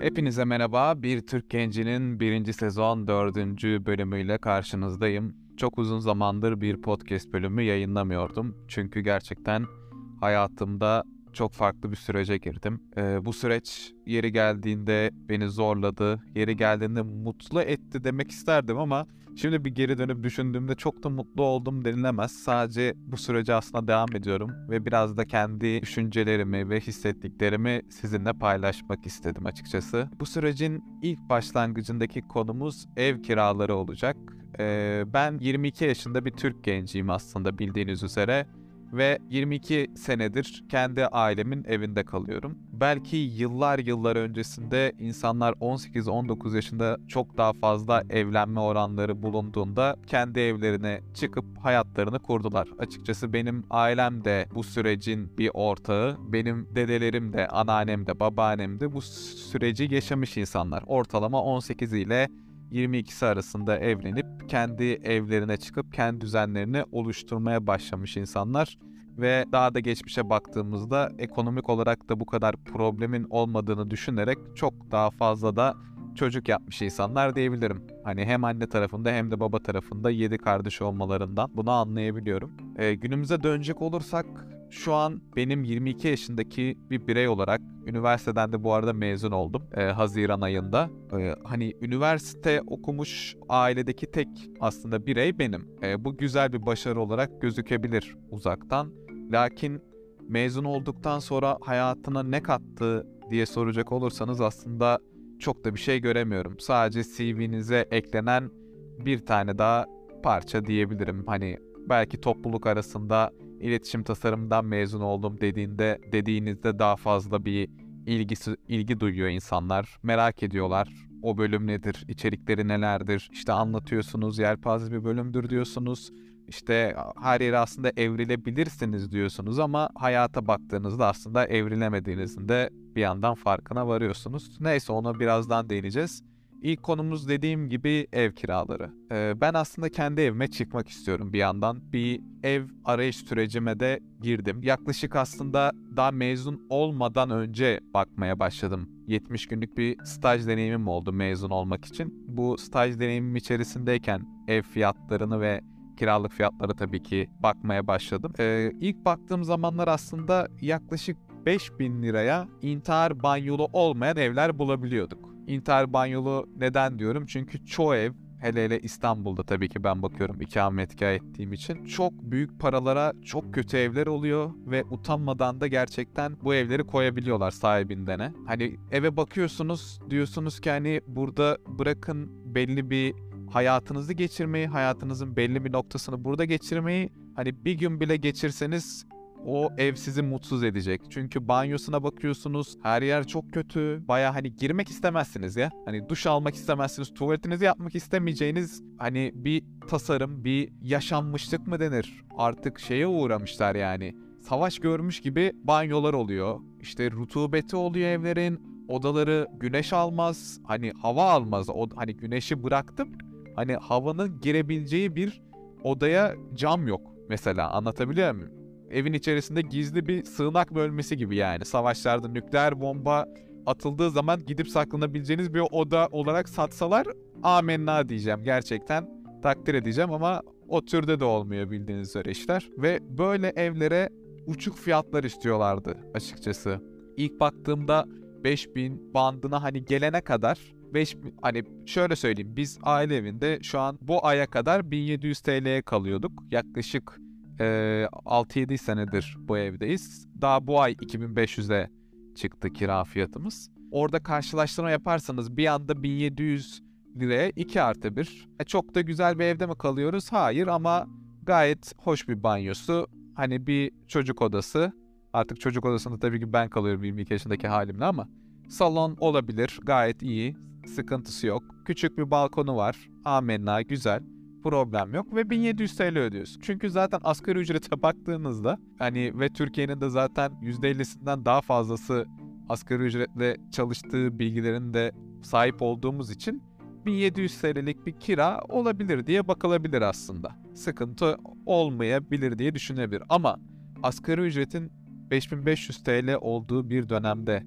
Hepinize merhaba. Bir Türk Genci'nin birinci sezon dördüncü bölümüyle karşınızdayım. Çok uzun zamandır bir podcast bölümü yayınlamıyordum. Çünkü gerçekten hayatımda çok farklı bir sürece girdim. Ee, bu süreç yeri geldiğinde beni zorladı, yeri geldiğinde mutlu etti demek isterdim ama şimdi bir geri dönüp düşündüğümde çok da mutlu oldum denilemez. Sadece bu sürece aslında devam ediyorum ve biraz da kendi düşüncelerimi ve hissettiklerimi sizinle paylaşmak istedim açıkçası. Bu sürecin ilk başlangıcındaki konumuz ev kiraları olacak. Ee, ben 22 yaşında bir Türk genciyim aslında bildiğiniz üzere ve 22 senedir kendi ailemin evinde kalıyorum. Belki yıllar yıllar öncesinde insanlar 18-19 yaşında çok daha fazla evlenme oranları bulunduğunda kendi evlerine çıkıp hayatlarını kurdular. Açıkçası benim ailem de bu sürecin bir ortağı. Benim dedelerim de, anneannem de, babaannem de bu süreci yaşamış insanlar. Ortalama 18 ile 22'si arasında evlenip kendi evlerine çıkıp kendi düzenlerini oluşturmaya başlamış insanlar. Ve daha da geçmişe baktığımızda ekonomik olarak da bu kadar problemin olmadığını düşünerek çok daha fazla da çocuk yapmış insanlar diyebilirim. Hani hem anne tarafında hem de baba tarafında 7 kardeş olmalarından bunu anlayabiliyorum. Ee, günümüze dönecek olursak şu an benim 22 yaşındaki bir birey olarak üniversiteden de bu arada mezun oldum e, Haziran ayında. E, hani üniversite okumuş ailedeki tek aslında birey benim. E, bu güzel bir başarı olarak gözükebilir uzaktan. Lakin mezun olduktan sonra hayatına ne kattı diye soracak olursanız aslında çok da bir şey göremiyorum. Sadece CV'nize eklenen bir tane daha parça diyebilirim. Hani belki topluluk arasında iletişim tasarımından mezun oldum dediğinde dediğinizde daha fazla bir ilgisi ilgi duyuyor insanlar. Merak ediyorlar. O bölüm nedir? içerikleri nelerdir? İşte anlatıyorsunuz. Yelpaze bir bölümdür diyorsunuz. İşte her yere aslında evrilebilirsiniz diyorsunuz ama hayata baktığınızda aslında evrilemediğinizin de bir yandan farkına varıyorsunuz. Neyse ona birazdan değineceğiz. İlk konumuz dediğim gibi ev kiraları. Ee, ben aslında kendi evime çıkmak istiyorum bir yandan. Bir ev arayış sürecime de girdim. Yaklaşık aslında daha mezun olmadan önce bakmaya başladım. 70 günlük bir staj deneyimim oldu mezun olmak için. Bu staj deneyimim içerisindeyken ev fiyatlarını ve kiralık fiyatları tabii ki bakmaya başladım. Ee, ilk baktığım zamanlar aslında yaklaşık 5000 liraya intihar banyolu olmayan evler bulabiliyorduk. İntihar banyolu neden diyorum? Çünkü çoğu ev hele hele İstanbul'da tabii ki ben bakıyorum ikametgah ettiğim için çok büyük paralara çok kötü evler oluyor ve utanmadan da gerçekten bu evleri koyabiliyorlar sahibindene. Hani eve bakıyorsunuz diyorsunuz ki hani burada bırakın belli bir hayatınızı geçirmeyi, hayatınızın belli bir noktasını burada geçirmeyi hani bir gün bile geçirseniz o ev sizi mutsuz edecek. Çünkü banyosuna bakıyorsunuz. Her yer çok kötü. Baya hani girmek istemezsiniz ya. Hani duş almak istemezsiniz. Tuvaletinizi yapmak istemeyeceğiniz hani bir tasarım, bir yaşanmışlık mı denir? Artık şeye uğramışlar yani. Savaş görmüş gibi banyolar oluyor. İşte rutubeti oluyor evlerin. Odaları güneş almaz. Hani hava almaz. O, hani güneşi bıraktım. Hani havanın girebileceği bir odaya cam yok mesela anlatabiliyor muyum? evin içerisinde gizli bir sığınak bölmesi gibi yani. Savaşlarda nükleer bomba atıldığı zaman gidip saklanabileceğiniz bir oda olarak satsalar amenna diyeceğim gerçekten takdir edeceğim ama o türde de olmuyor bildiğiniz üzere işler. Ve böyle evlere uçuk fiyatlar istiyorlardı açıkçası. İlk baktığımda 5000 bandına hani gelene kadar 5 hani şöyle söyleyeyim biz aile evinde şu an bu aya kadar 1700 TL'ye kalıyorduk. Yaklaşık e, 6-7 senedir bu evdeyiz. Daha bu ay 2500'e çıktı kira fiyatımız. Orada karşılaştırma yaparsanız bir anda 1700 liraya 2 artı 1. E, çok da güzel bir evde mi kalıyoruz? Hayır ama gayet hoş bir banyosu. Hani bir çocuk odası. Artık çocuk odasında tabii ki ben kalıyorum 22 yaşındaki halimle ama salon olabilir. Gayet iyi. Sıkıntısı yok. Küçük bir balkonu var. Amenna güzel problem yok ve 1700 TL ödüyorsun. Çünkü zaten asgari ücrete baktığınızda hani ve Türkiye'nin de zaten %50'sinden daha fazlası asgari ücretle çalıştığı bilgilerin de sahip olduğumuz için 1700 TL'lik bir kira olabilir diye bakılabilir aslında. Sıkıntı olmayabilir diye düşünebilir ama asgari ücretin 5500 TL olduğu bir dönemde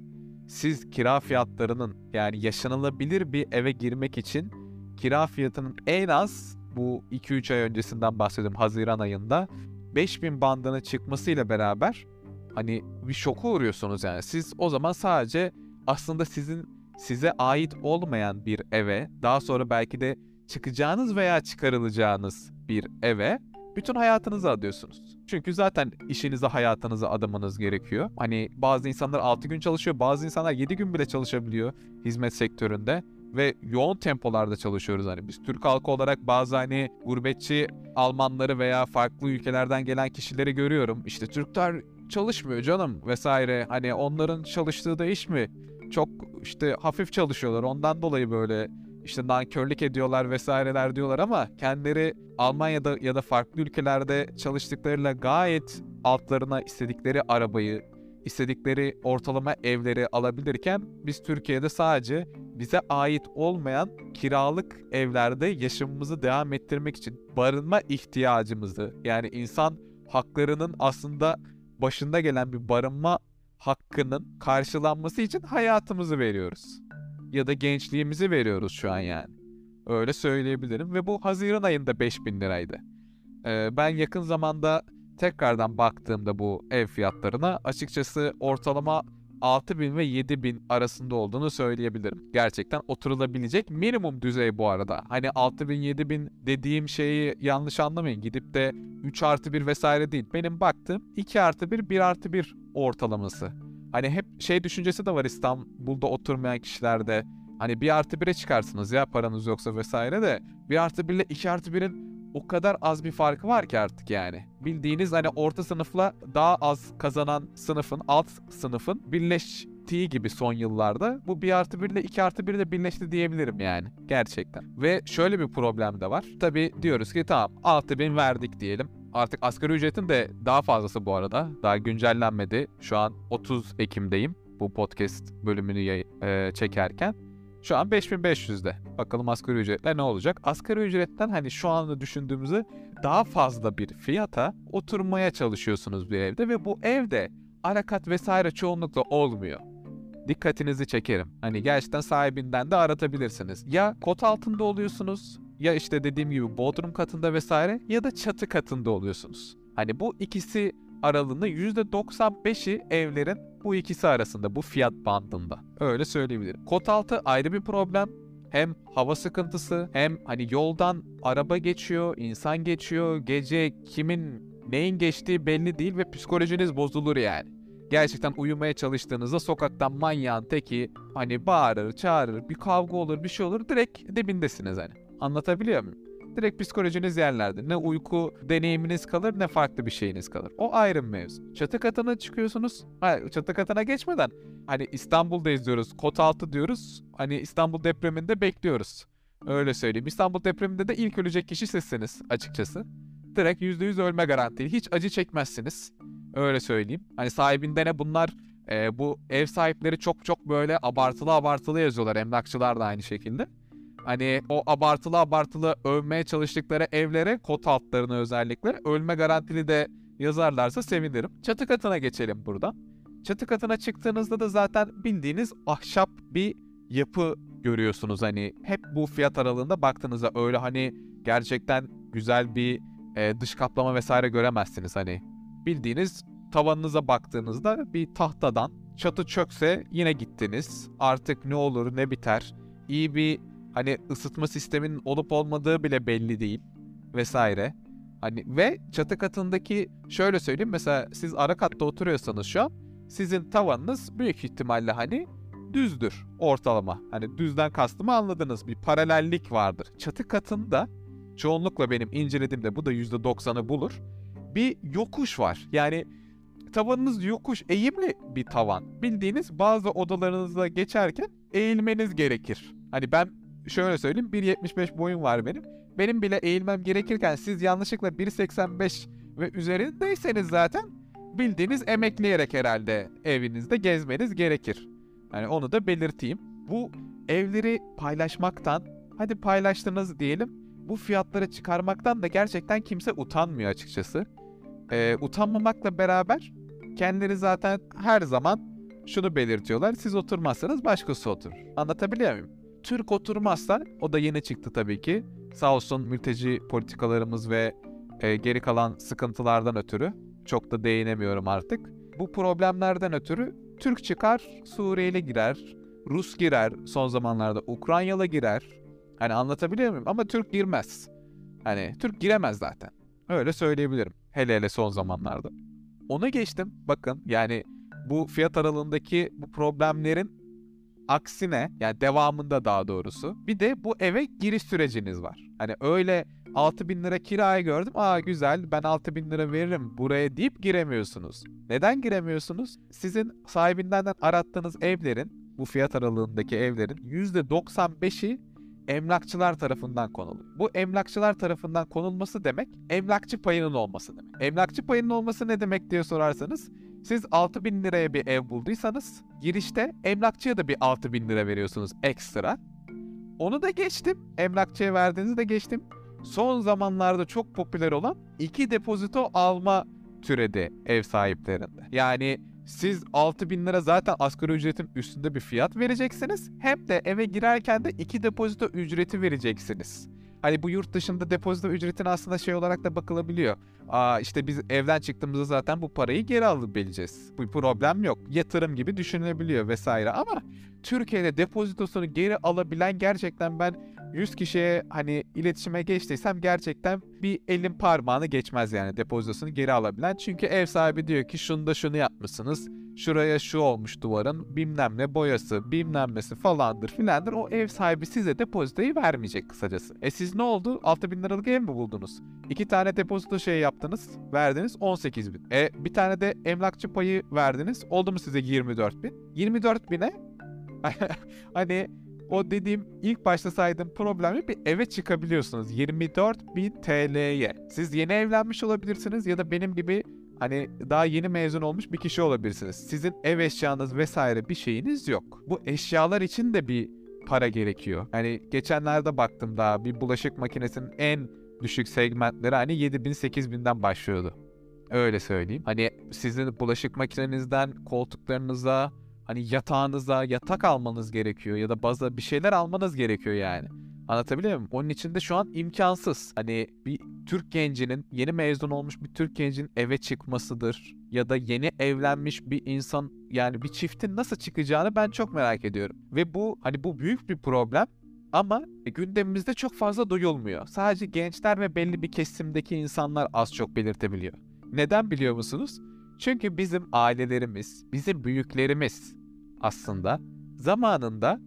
siz kira fiyatlarının yani yaşanılabilir bir eve girmek için kira fiyatının en az bu 2-3 ay öncesinden bahsediyorum Haziran ayında 5000 bandına çıkmasıyla beraber hani bir şoka uğruyorsunuz yani. Siz o zaman sadece aslında sizin size ait olmayan bir eve, daha sonra belki de çıkacağınız veya çıkarılacağınız bir eve bütün hayatınızı adıyorsunuz. Çünkü zaten işinize hayatınıza adamanız gerekiyor. Hani bazı insanlar 6 gün çalışıyor, bazı insanlar 7 gün bile çalışabiliyor hizmet sektöründe ve yoğun tempolarda çalışıyoruz hani biz Türk halkı olarak bazı hani gurbetçi Almanları veya farklı ülkelerden gelen kişileri görüyorum. İşte Türkler çalışmıyor canım vesaire. Hani onların çalıştığı da iş mi? Çok işte hafif çalışıyorlar. Ondan dolayı böyle işte nankörlük ediyorlar vesaireler diyorlar ama kendileri Almanya'da ya da farklı ülkelerde çalıştıklarıyla gayet altlarına istedikleri arabayı, istedikleri ortalama evleri alabilirken biz Türkiye'de sadece bize ait olmayan kiralık evlerde yaşamımızı devam ettirmek için barınma ihtiyacımızı yani insan haklarının aslında başında gelen bir barınma hakkının karşılanması için hayatımızı veriyoruz. Ya da gençliğimizi veriyoruz şu an yani. Öyle söyleyebilirim ve bu Haziran ayında 5000 liraydı. Ee, ben yakın zamanda tekrardan baktığımda bu ev fiyatlarına açıkçası ortalama 6000 ve 7000 arasında olduğunu söyleyebilirim. Gerçekten oturulabilecek minimum düzey bu arada. Hani 6000 7000 dediğim şeyi yanlış anlamayın. Gidip de 3 artı 1 vesaire değil. Benim baktığım 2 artı 1 1 artı 1 ortalaması. Hani hep şey düşüncesi de var İstanbul'da oturmayan kişilerde. Hani 1 artı 1'e çıkarsınız ya paranız yoksa vesaire de 1 artı 1 ile 2 artı 1'in o kadar az bir farkı var ki artık yani. Bildiğiniz hani orta sınıfla daha az kazanan sınıfın, alt sınıfın birleştiği gibi son yıllarda. Bu 1 artı 1 ile 2 artı 1 de birleşti diyebilirim yani. Gerçekten. Ve şöyle bir problem de var. Tabi diyoruz ki tamam 6000 verdik diyelim. Artık asgari ücretin de daha fazlası bu arada. Daha güncellenmedi. Şu an 30 Ekim'deyim bu podcast bölümünü e, çekerken. Şu an 5500'de. Bakalım asgari ücretle ne olacak? Asgari ücretten hani şu anda düşündüğümüzde daha fazla bir fiyata oturmaya çalışıyorsunuz bir evde ve bu evde arakat vesaire çoğunlukla olmuyor. Dikkatinizi çekerim. Hani gerçekten sahibinden de aratabilirsiniz. Ya kot altında oluyorsunuz ya işte dediğim gibi bodrum katında vesaire ya da çatı katında oluyorsunuz. Hani bu ikisi aralığında %95'i evlerin bu ikisi arasında bu fiyat bandında. Öyle söyleyebilirim. Kot altı ayrı bir problem. Hem hava sıkıntısı hem hani yoldan araba geçiyor, insan geçiyor, gece kimin neyin geçtiği belli değil ve psikolojiniz bozulur yani. Gerçekten uyumaya çalıştığınızda sokaktan manyağın teki hani bağırır, çağırır, bir kavga olur, bir şey olur direkt dibindesiniz hani. Anlatabiliyor muyum? direkt psikolojiniz yerlerde. Ne uyku deneyiminiz kalır ne farklı bir şeyiniz kalır. O ayrı bir mevzu. Çatı katına çıkıyorsunuz. Hayır, çatı katına geçmeden hani İstanbul'da diyoruz. Kot altı diyoruz. Hani İstanbul depreminde bekliyoruz. Öyle söyleyeyim. İstanbul depreminde de ilk ölecek kişi sizsiniz açıkçası. Direkt %100 ölme garantili. Hiç acı çekmezsiniz. Öyle söyleyeyim. Hani sahibinde ne bunlar e, bu ev sahipleri çok çok böyle abartılı abartılı yazıyorlar. Emlakçılar da aynı şekilde. Hani o abartılı abartılı övmeye çalıştıkları evlere kot altlarını özellikle ölme garantili de yazarlarsa sevinirim. Çatı katına geçelim burada. Çatı katına çıktığınızda da zaten bildiğiniz ahşap bir yapı görüyorsunuz. Hani hep bu fiyat aralığında baktığınızda öyle hani gerçekten güzel bir e, dış kaplama vesaire göremezsiniz. Hani bildiğiniz tavanınıza baktığınızda bir tahtadan çatı çökse yine gittiniz. Artık ne olur ne biter. İyi bir hani ısıtma sisteminin olup olmadığı bile belli değil vesaire. Hani ve çatı katındaki şöyle söyleyeyim mesela siz ara katta oturuyorsanız şu an sizin tavanınız büyük ihtimalle hani düzdür ortalama. Hani düzden kastımı anladınız bir paralellik vardır. Çatı katında çoğunlukla benim incelediğimde bu da %90'ı bulur. Bir yokuş var. Yani tavanınız yokuş eğimli bir tavan. Bildiğiniz bazı odalarınızda geçerken eğilmeniz gerekir. Hani ben şöyle söyleyeyim 1.75 boyum var benim. Benim bile eğilmem gerekirken siz yanlışlıkla 1.85 ve üzerindeyseniz zaten bildiğiniz emekleyerek herhalde evinizde gezmeniz gerekir. Yani onu da belirteyim. Bu evleri paylaşmaktan, hadi paylaştınız diyelim, bu fiyatları çıkarmaktan da gerçekten kimse utanmıyor açıkçası. Ee, utanmamakla beraber kendileri zaten her zaman şunu belirtiyorlar. Siz oturmazsanız başkası oturur. Anlatabiliyor muyum? Türk oturmazsa o da yeni çıktı tabii ki. Sağ olsun mülteci politikalarımız ve e, geri kalan sıkıntılardan ötürü çok da değinemiyorum artık. Bu problemlerden ötürü Türk çıkar, Suriyeli girer, Rus girer, son zamanlarda Ukraynalı girer. Hani anlatabiliyor muyum? Ama Türk girmez. Hani Türk giremez zaten. Öyle söyleyebilirim. Hele hele son zamanlarda. Onu geçtim. Bakın yani bu fiyat aralığındaki bu problemlerin aksine yani devamında daha doğrusu bir de bu eve giriş süreciniz var. Hani öyle 6 bin lira kirayı gördüm. Aa güzel ben 6 bin lira veririm buraya deyip giremiyorsunuz. Neden giremiyorsunuz? Sizin sahibinden arattığınız evlerin bu fiyat aralığındaki evlerin %95'i emlakçılar tarafından konuluyor. Bu emlakçılar tarafından konulması demek emlakçı payının olması demek. Emlakçı payının olması ne demek diye sorarsanız siz 6 bin liraya bir ev bulduysanız girişte emlakçıya da bir 6 bin lira veriyorsunuz ekstra. Onu da geçtim. Emlakçıya verdiğinizi de geçtim. Son zamanlarda çok popüler olan iki depozito alma türedi ev sahiplerinde. Yani siz 6 bin lira zaten asgari ücretin üstünde bir fiyat vereceksiniz. Hem de eve girerken de iki depozito ücreti vereceksiniz. Hani bu yurt dışında depozito ücretine aslında şey olarak da bakılabiliyor. Aa işte biz evden çıktığımızda zaten bu parayı geri alabileceğiz. Bu problem yok. Yatırım gibi düşünülebiliyor vesaire ama Türkiye'de depozitosunu geri alabilen gerçekten ben 100 kişiye hani iletişime geçtiysem gerçekten bir elin parmağını geçmez yani depozitosunu geri alabilen. Çünkü ev sahibi diyor ki şunu da şunu yapmışsınız. Şuraya şu olmuş duvarın bilmem ne boyası bilmem nesi falandır filandır. O ev sahibi size depozitoyu vermeyecek kısacası. E siz ne oldu? 6 bin liralık ev mi buldunuz? İki tane depozito şey yaptınız verdiniz 18 bin. E bir tane de emlakçı payı verdiniz oldu mu size 24 bin? 24 bine hani o dediğim ilk başta saydığım problemle bir eve çıkabiliyorsunuz 24 bin TL'ye. Siz yeni evlenmiş olabilirsiniz ya da benim gibi hani daha yeni mezun olmuş bir kişi olabilirsiniz. Sizin ev eşyanız vesaire bir şeyiniz yok. Bu eşyalar için de bir para gerekiyor. Hani geçenlerde baktım daha bir bulaşık makinesinin en düşük segmentleri hani 7000 8000'den başlıyordu. Öyle söyleyeyim. Hani sizin bulaşık makinenizden koltuklarınıza hani yatağınıza yatak almanız gerekiyor ya da baza bir şeyler almanız gerekiyor yani. Anlatabiliyor muyum? Onun için de şu an imkansız. Hani bir Türk gencinin, yeni mezun olmuş bir Türk gencinin eve çıkmasıdır. Ya da yeni evlenmiş bir insan yani bir çiftin nasıl çıkacağını ben çok merak ediyorum. Ve bu hani bu büyük bir problem ama gündemimizde çok fazla duyulmuyor. Sadece gençler ve belli bir kesimdeki insanlar az çok belirtebiliyor. Neden biliyor musunuz? Çünkü bizim ailelerimiz, bizim büyüklerimiz aslında zamanında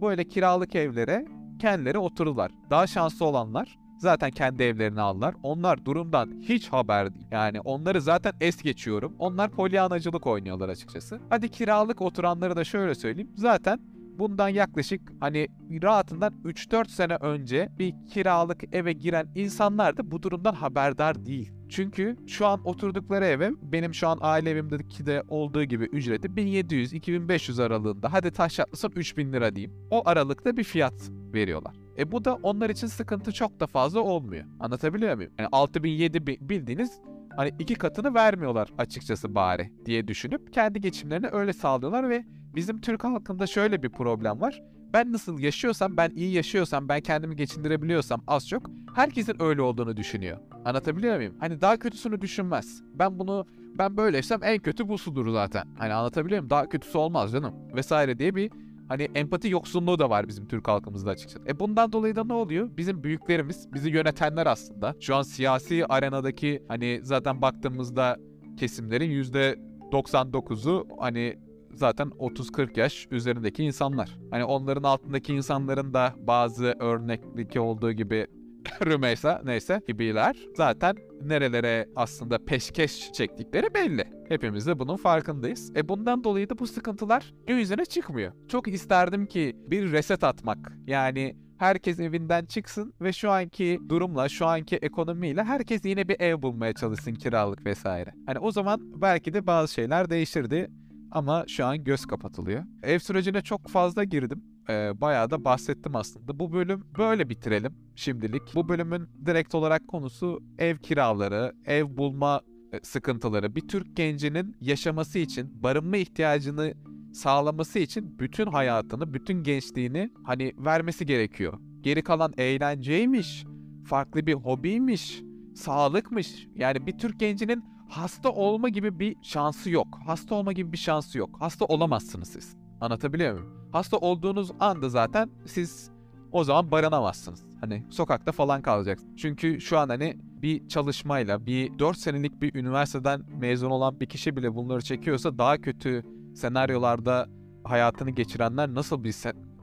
böyle kiralık evlere kendileri otururlar. Daha şanslı olanlar zaten kendi evlerini aldılar. Onlar durumdan hiç haber değil. Yani onları zaten es geçiyorum. Onlar polyanacılık oynuyorlar açıkçası. Hadi kiralık oturanları da şöyle söyleyeyim. Zaten bundan yaklaşık hani rahatından 3-4 sene önce bir kiralık eve giren insanlar da bu durumdan haberdar değil. Çünkü şu an oturdukları eve benim şu an aile evimdeki de olduğu gibi ücreti 1700-2500 aralığında. Hadi taş çatlasam 3000 lira diyeyim. O aralıkta bir fiyat veriyorlar. E bu da onlar için sıkıntı çok da fazla olmuyor. Anlatabiliyor muyum? Yani 6000 7000 bildiğiniz hani iki katını vermiyorlar açıkçası bari diye düşünüp kendi geçimlerini öyle sağlıyorlar ve bizim Türk halkında şöyle bir problem var. Ben nasıl yaşıyorsam, ben iyi yaşıyorsam, ben kendimi geçindirebiliyorsam az çok herkesin öyle olduğunu düşünüyor. Anlatabiliyor muyum? Hani daha kötüsünü düşünmez. Ben bunu ben böyleysem en kötü bu sudur zaten. Hani anlatabiliyor muyum? Daha kötüsü olmaz canım. Vesaire diye bir hani empati yoksunluğu da var bizim Türk halkımızda açıkçası. E bundan dolayı da ne oluyor? Bizim büyüklerimiz, bizi yönetenler aslında şu an siyasi arenadaki hani zaten baktığımızda kesimlerin %99'u hani zaten 30-40 yaş üzerindeki insanlar. Hani onların altındaki insanların da bazı örnekteki olduğu gibi Rümeysa neyse gibiler zaten nerelere aslında peşkeş çektikleri belli. Hepimiz de bunun farkındayız. E bundan dolayı da bu sıkıntılar gün yüzüne çıkmıyor. Çok isterdim ki bir reset atmak. Yani herkes evinden çıksın ve şu anki durumla, şu anki ekonomiyle herkes yine bir ev bulmaya çalışsın kiralık vesaire. Hani o zaman belki de bazı şeyler değişirdi. Ama şu an göz kapatılıyor. Ev sürecine çok fazla girdim. Ee, bayağı da bahsettim aslında. Bu bölüm böyle bitirelim şimdilik. Bu bölümün direkt olarak konusu ev kiraları, ev bulma e, sıkıntıları bir Türk gencinin yaşaması için, barınma ihtiyacını sağlaması için bütün hayatını, bütün gençliğini hani vermesi gerekiyor. Geri kalan eğlenceymiş, farklı bir hobiymiş, sağlıkmış. Yani bir Türk gencinin hasta olma gibi bir şansı yok. Hasta olma gibi bir şansı yok. Hasta olamazsınız siz. Anlatabiliyor muyum? Hasta olduğunuz anda zaten siz o zaman barınamazsınız. Hani sokakta falan kalacaksınız. Çünkü şu an hani bir çalışmayla bir 4 senelik bir üniversiteden mezun olan bir kişi bile bunları çekiyorsa daha kötü senaryolarda hayatını geçirenler nasıl bir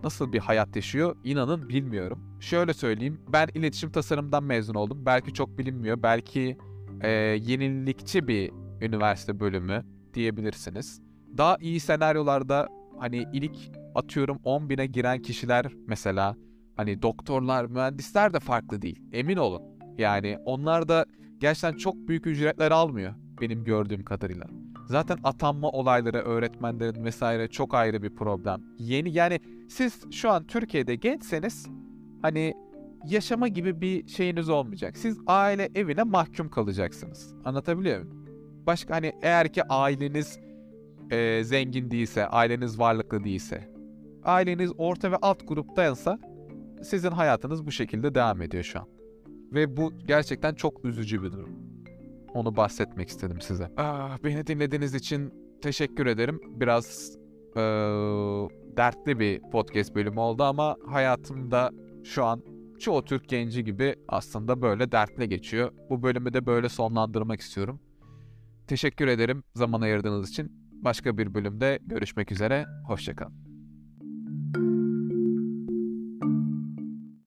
nasıl bir hayat yaşıyor inanın bilmiyorum. Şöyle söyleyeyim ben iletişim tasarımdan mezun oldum. Belki çok bilinmiyor. Belki e, yenilikçi bir üniversite bölümü diyebilirsiniz. Daha iyi senaryolarda hani ilk atıyorum 10 bine giren kişiler mesela hani doktorlar, mühendisler de farklı değil. Emin olun. Yani onlar da gerçekten çok büyük ücretler almıyor benim gördüğüm kadarıyla. Zaten atanma olayları öğretmenlerin vesaire çok ayrı bir problem. Yeni yani siz şu an Türkiye'de gençseniz hani yaşama gibi bir şeyiniz olmayacak. Siz aile evine mahkum kalacaksınız. Anlatabiliyor muyum? Başka hani eğer ki aileniz e, zengin değilse, aileniz varlıklı değilse, aileniz orta ve alt gruptayansa sizin hayatınız bu şekilde devam ediyor şu an. Ve bu gerçekten çok üzücü bir durum. Onu bahsetmek istedim size. Ah, beni dinlediğiniz için teşekkür ederim. Biraz ee, dertli bir podcast bölümü oldu ama hayatımda şu an çoğu Türk genci gibi aslında böyle dertle geçiyor. Bu bölümü de böyle sonlandırmak istiyorum. Teşekkür ederim zaman ayırdığınız için. Başka bir bölümde görüşmek üzere. Hoşçakalın.